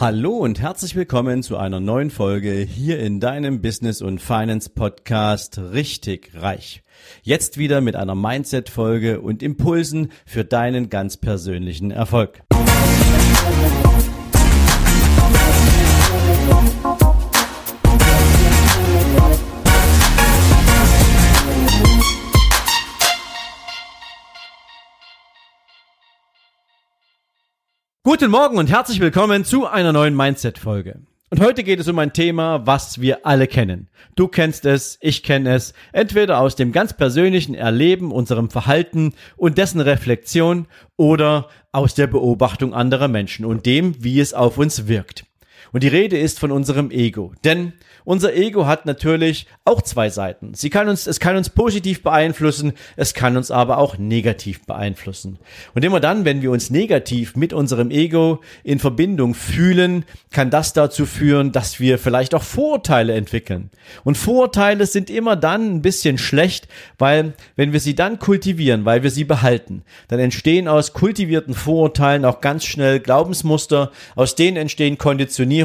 Hallo und herzlich willkommen zu einer neuen Folge hier in deinem Business und Finance Podcast Richtig Reich. Jetzt wieder mit einer Mindset Folge und Impulsen für deinen ganz persönlichen Erfolg. Guten Morgen und herzlich willkommen zu einer neuen Mindset-Folge. Und heute geht es um ein Thema, was wir alle kennen. Du kennst es, ich kenne es, entweder aus dem ganz persönlichen Erleben, unserem Verhalten und dessen Reflexion oder aus der Beobachtung anderer Menschen und dem, wie es auf uns wirkt. Und die Rede ist von unserem Ego. Denn unser Ego hat natürlich auch zwei Seiten. Sie kann uns, es kann uns positiv beeinflussen, es kann uns aber auch negativ beeinflussen. Und immer dann, wenn wir uns negativ mit unserem Ego in Verbindung fühlen, kann das dazu führen, dass wir vielleicht auch Vorurteile entwickeln. Und Vorurteile sind immer dann ein bisschen schlecht, weil wenn wir sie dann kultivieren, weil wir sie behalten, dann entstehen aus kultivierten Vorurteilen auch ganz schnell Glaubensmuster, aus denen entstehen Konditionierungen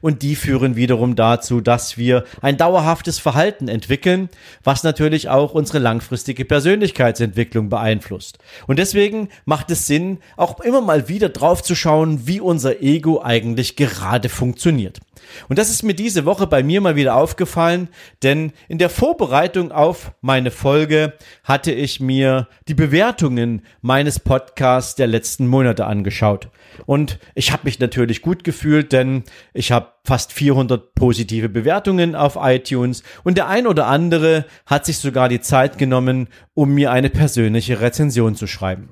und die führen wiederum dazu, dass dass wir ein dauerhaftes Verhalten entwickeln, was natürlich auch unsere langfristige Persönlichkeitsentwicklung beeinflusst. Und deswegen macht es Sinn, auch immer mal wieder drauf zu schauen, wie unser Ego eigentlich gerade funktioniert. Und das ist mir diese Woche bei mir mal wieder aufgefallen, denn in der Vorbereitung auf meine Folge hatte ich mir die Bewertungen meines Podcasts der letzten Monate angeschaut. Und ich habe mich natürlich gut gefühlt, denn ich habe fast 400 positive Bewertungen auf iTunes und der ein oder andere hat sich sogar die Zeit genommen, um mir eine persönliche Rezension zu schreiben.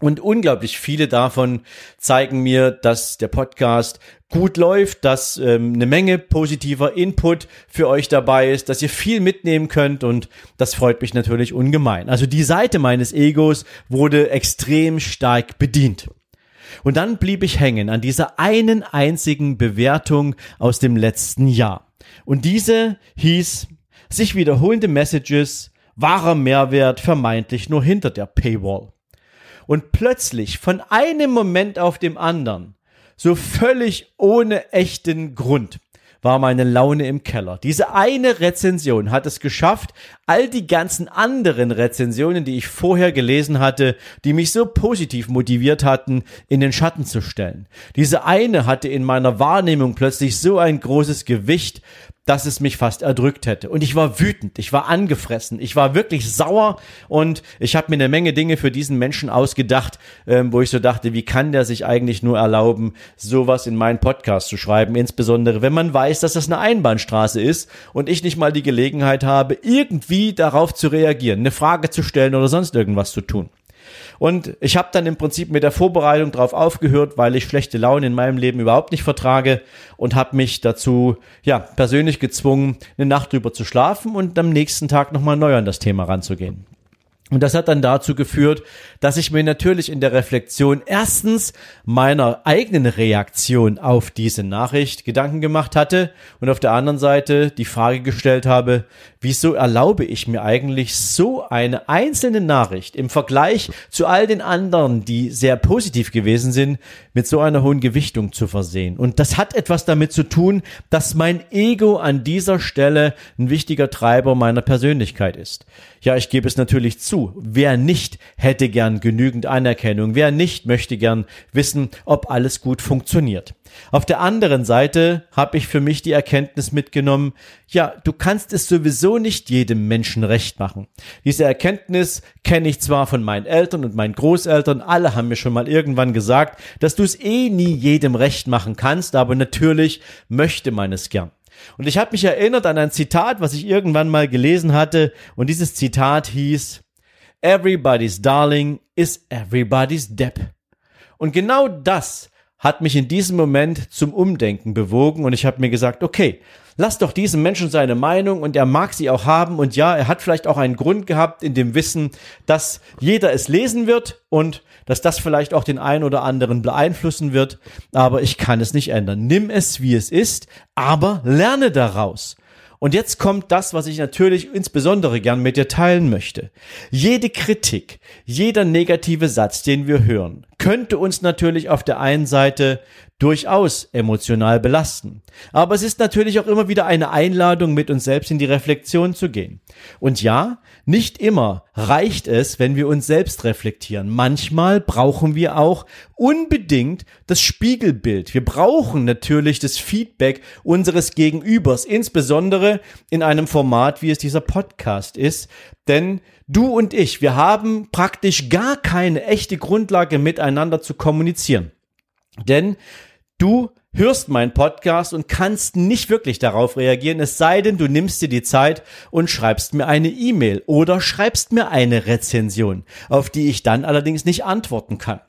Und unglaublich viele davon zeigen mir, dass der Podcast gut läuft, dass ähm, eine Menge positiver Input für euch dabei ist, dass ihr viel mitnehmen könnt und das freut mich natürlich ungemein. Also die Seite meines Egos wurde extrem stark bedient. Und dann blieb ich hängen an dieser einen einzigen Bewertung aus dem letzten Jahr. Und diese hieß sich wiederholende Messages, wahrer Mehrwert vermeintlich nur hinter der Paywall. Und plötzlich von einem Moment auf dem anderen, so völlig ohne echten Grund, war meine Laune im Keller. Diese eine Rezension hat es geschafft, all die ganzen anderen Rezensionen, die ich vorher gelesen hatte, die mich so positiv motiviert hatten, in den Schatten zu stellen. Diese eine hatte in meiner Wahrnehmung plötzlich so ein großes Gewicht, dass es mich fast erdrückt hätte. Und ich war wütend, ich war angefressen, ich war wirklich sauer und ich habe mir eine Menge Dinge für diesen Menschen ausgedacht, ähm, wo ich so dachte, wie kann der sich eigentlich nur erlauben, sowas in meinen Podcast zu schreiben, insbesondere wenn man weiß, dass das eine Einbahnstraße ist und ich nicht mal die Gelegenheit habe, irgendwie darauf zu reagieren, eine Frage zu stellen oder sonst irgendwas zu tun. Und ich habe dann im Prinzip mit der Vorbereitung drauf aufgehört, weil ich schlechte Laune in meinem Leben überhaupt nicht vertrage und habe mich dazu ja persönlich gezwungen, eine Nacht drüber zu schlafen und am nächsten Tag nochmal neu an das Thema ranzugehen. Und das hat dann dazu geführt, dass ich mir natürlich in der Reflexion erstens meiner eigenen Reaktion auf diese Nachricht Gedanken gemacht hatte und auf der anderen Seite die Frage gestellt habe, wieso erlaube ich mir eigentlich so eine einzelne Nachricht im Vergleich zu all den anderen, die sehr positiv gewesen sind, mit so einer hohen Gewichtung zu versehen. Und das hat etwas damit zu tun, dass mein Ego an dieser Stelle ein wichtiger Treiber meiner Persönlichkeit ist. Ja, ich gebe es natürlich zu. Wer nicht hätte gern genügend Anerkennung? Wer nicht möchte gern wissen, ob alles gut funktioniert? Auf der anderen Seite habe ich für mich die Erkenntnis mitgenommen, ja, du kannst es sowieso nicht jedem Menschen recht machen. Diese Erkenntnis kenne ich zwar von meinen Eltern und meinen Großeltern, alle haben mir schon mal irgendwann gesagt, dass du es eh nie jedem recht machen kannst, aber natürlich möchte man es gern. Und ich habe mich erinnert an ein Zitat, was ich irgendwann mal gelesen hatte, und dieses Zitat hieß, Everybody's Darling is everybody's Depp. Und genau das hat mich in diesem Moment zum Umdenken bewogen und ich habe mir gesagt, okay, lass doch diesem Menschen seine Meinung und er mag sie auch haben und ja, er hat vielleicht auch einen Grund gehabt in dem Wissen, dass jeder es lesen wird und dass das vielleicht auch den einen oder anderen beeinflussen wird, aber ich kann es nicht ändern. Nimm es, wie es ist, aber lerne daraus. Und jetzt kommt das, was ich natürlich insbesondere gern mit dir teilen möchte. Jede Kritik, jeder negative Satz, den wir hören, könnte uns natürlich auf der einen Seite durchaus emotional belasten. Aber es ist natürlich auch immer wieder eine Einladung, mit uns selbst in die Reflexion zu gehen. Und ja, nicht immer reicht es, wenn wir uns selbst reflektieren. Manchmal brauchen wir auch unbedingt das Spiegelbild. Wir brauchen natürlich das Feedback unseres Gegenübers, insbesondere in einem Format, wie es dieser Podcast ist. Denn du und ich, wir haben praktisch gar keine echte Grundlage miteinander zu kommunizieren. Denn Du hörst meinen Podcast und kannst nicht wirklich darauf reagieren, es sei denn, du nimmst dir die Zeit und schreibst mir eine E-Mail oder schreibst mir eine Rezension, auf die ich dann allerdings nicht antworten kann.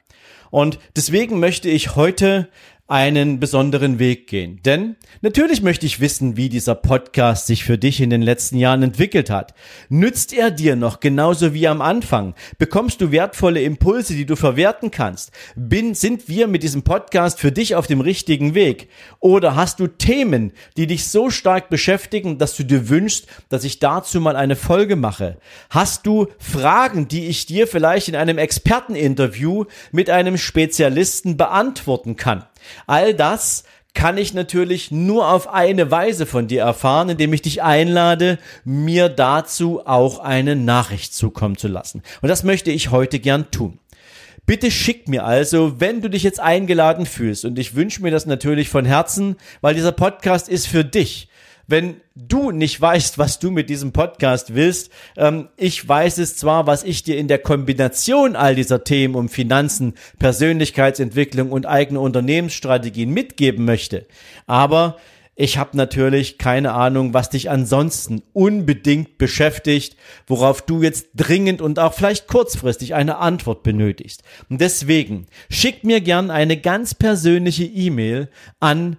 Und deswegen möchte ich heute einen besonderen Weg gehen. Denn natürlich möchte ich wissen, wie dieser Podcast sich für dich in den letzten Jahren entwickelt hat. Nützt er dir noch genauso wie am Anfang? Bekommst du wertvolle Impulse, die du verwerten kannst? Bin, sind wir mit diesem Podcast für dich auf dem richtigen Weg? Oder hast du Themen, die dich so stark beschäftigen, dass du dir wünschst, dass ich dazu mal eine Folge mache? Hast du Fragen, die ich dir vielleicht in einem Experteninterview mit einem Spezialisten beantworten kann? All das kann ich natürlich nur auf eine Weise von dir erfahren, indem ich dich einlade, mir dazu auch eine Nachricht zukommen zu lassen. Und das möchte ich heute gern tun. Bitte schick mir also, wenn du dich jetzt eingeladen fühlst, und ich wünsche mir das natürlich von Herzen, weil dieser Podcast ist für dich wenn du nicht weißt, was du mit diesem Podcast willst, ähm, ich weiß es zwar, was ich dir in der Kombination all dieser Themen um Finanzen, Persönlichkeitsentwicklung und eigene Unternehmensstrategien mitgeben möchte, aber ich habe natürlich keine Ahnung, was dich ansonsten unbedingt beschäftigt, worauf du jetzt dringend und auch vielleicht kurzfristig eine Antwort benötigst. Und deswegen schick mir gern eine ganz persönliche E-Mail an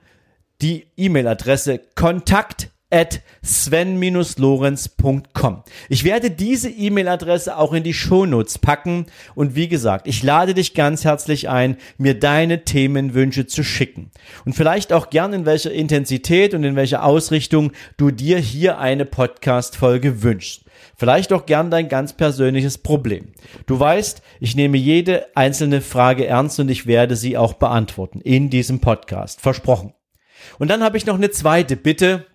die E-Mail-Adresse kontakt at sven-lorenz.com. Ich werde diese E-Mail-Adresse auch in die Shownotes packen und wie gesagt, ich lade dich ganz herzlich ein, mir deine Themenwünsche zu schicken und vielleicht auch gern in welcher Intensität und in welcher Ausrichtung du dir hier eine Podcast-Folge wünschst. Vielleicht auch gern dein ganz persönliches Problem. Du weißt, ich nehme jede einzelne Frage ernst und ich werde sie auch beantworten in diesem Podcast. Versprochen. Und dann habe ich noch eine zweite Bitte.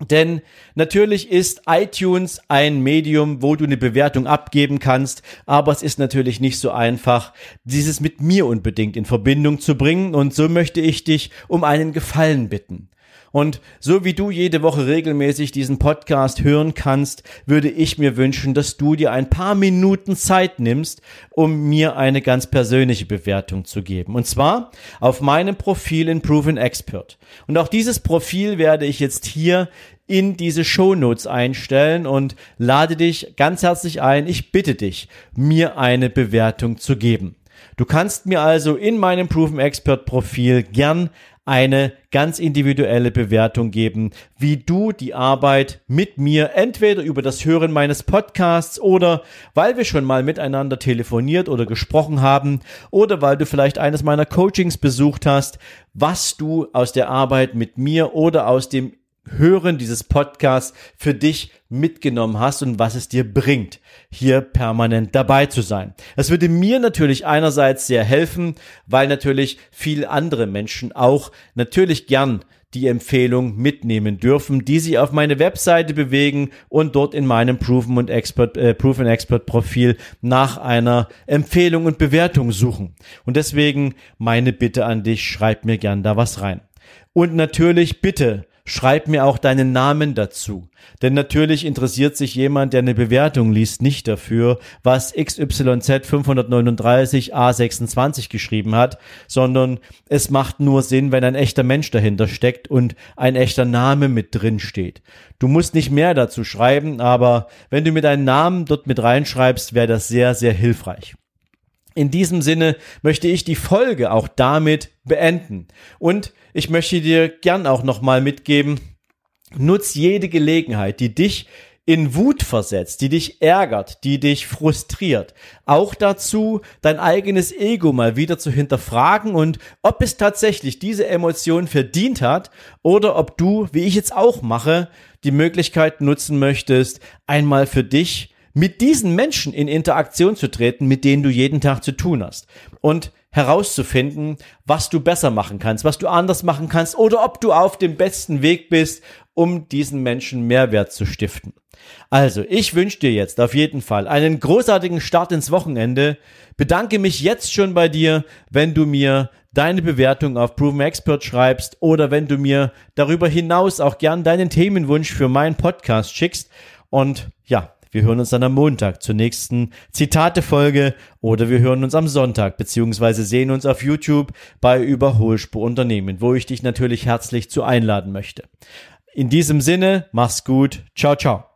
Denn natürlich ist iTunes ein Medium, wo du eine Bewertung abgeben kannst, aber es ist natürlich nicht so einfach, dieses mit mir unbedingt in Verbindung zu bringen und so möchte ich dich um einen Gefallen bitten. Und so wie du jede Woche regelmäßig diesen Podcast hören kannst, würde ich mir wünschen, dass du dir ein paar Minuten Zeit nimmst, um mir eine ganz persönliche Bewertung zu geben. Und zwar auf meinem Profil in Proven Expert. Und auch dieses Profil werde ich jetzt hier in diese Show Notes einstellen und lade dich ganz herzlich ein. Ich bitte dich, mir eine Bewertung zu geben. Du kannst mir also in meinem Proven Expert Profil gern eine ganz individuelle Bewertung geben, wie du die Arbeit mit mir entweder über das Hören meines Podcasts oder weil wir schon mal miteinander telefoniert oder gesprochen haben oder weil du vielleicht eines meiner Coachings besucht hast, was du aus der Arbeit mit mir oder aus dem Hören dieses Podcasts für dich mitgenommen hast und was es dir bringt, hier permanent dabei zu sein. Es würde mir natürlich einerseits sehr helfen, weil natürlich viele andere Menschen auch natürlich gern die Empfehlung mitnehmen dürfen, die sie auf meine Webseite bewegen und dort in meinem Proven und Expert, äh, Proven Expert Profil nach einer Empfehlung und Bewertung suchen. Und deswegen meine Bitte an dich, schreib mir gern da was rein. Und natürlich bitte Schreib mir auch deinen Namen dazu. Denn natürlich interessiert sich jemand, der eine Bewertung liest, nicht dafür, was XYZ 539 A26 geschrieben hat, sondern es macht nur Sinn, wenn ein echter Mensch dahinter steckt und ein echter Name mit drin steht. Du musst nicht mehr dazu schreiben, aber wenn du mit deinem Namen dort mit reinschreibst, wäre das sehr, sehr hilfreich. In diesem Sinne möchte ich die Folge auch damit beenden. Und ich möchte dir gern auch nochmal mitgeben, nutz jede Gelegenheit, die dich in Wut versetzt, die dich ärgert, die dich frustriert. Auch dazu, dein eigenes Ego mal wieder zu hinterfragen und ob es tatsächlich diese Emotion verdient hat oder ob du, wie ich jetzt auch mache, die Möglichkeit nutzen möchtest, einmal für dich mit diesen Menschen in Interaktion zu treten, mit denen du jeden Tag zu tun hast. Und herauszufinden, was du besser machen kannst, was du anders machen kannst oder ob du auf dem besten Weg bist, um diesen Menschen Mehrwert zu stiften. Also, ich wünsche dir jetzt auf jeden Fall einen großartigen Start ins Wochenende. Bedanke mich jetzt schon bei dir, wenn du mir deine Bewertung auf Proven Expert schreibst oder wenn du mir darüber hinaus auch gern deinen Themenwunsch für meinen Podcast schickst. Und ja, wir hören uns dann am Montag zur nächsten Zitate-Folge oder wir hören uns am Sonntag beziehungsweise sehen uns auf YouTube bei Überholspur Unternehmen, wo ich dich natürlich herzlich zu einladen möchte. In diesem Sinne, mach's gut. Ciao, ciao.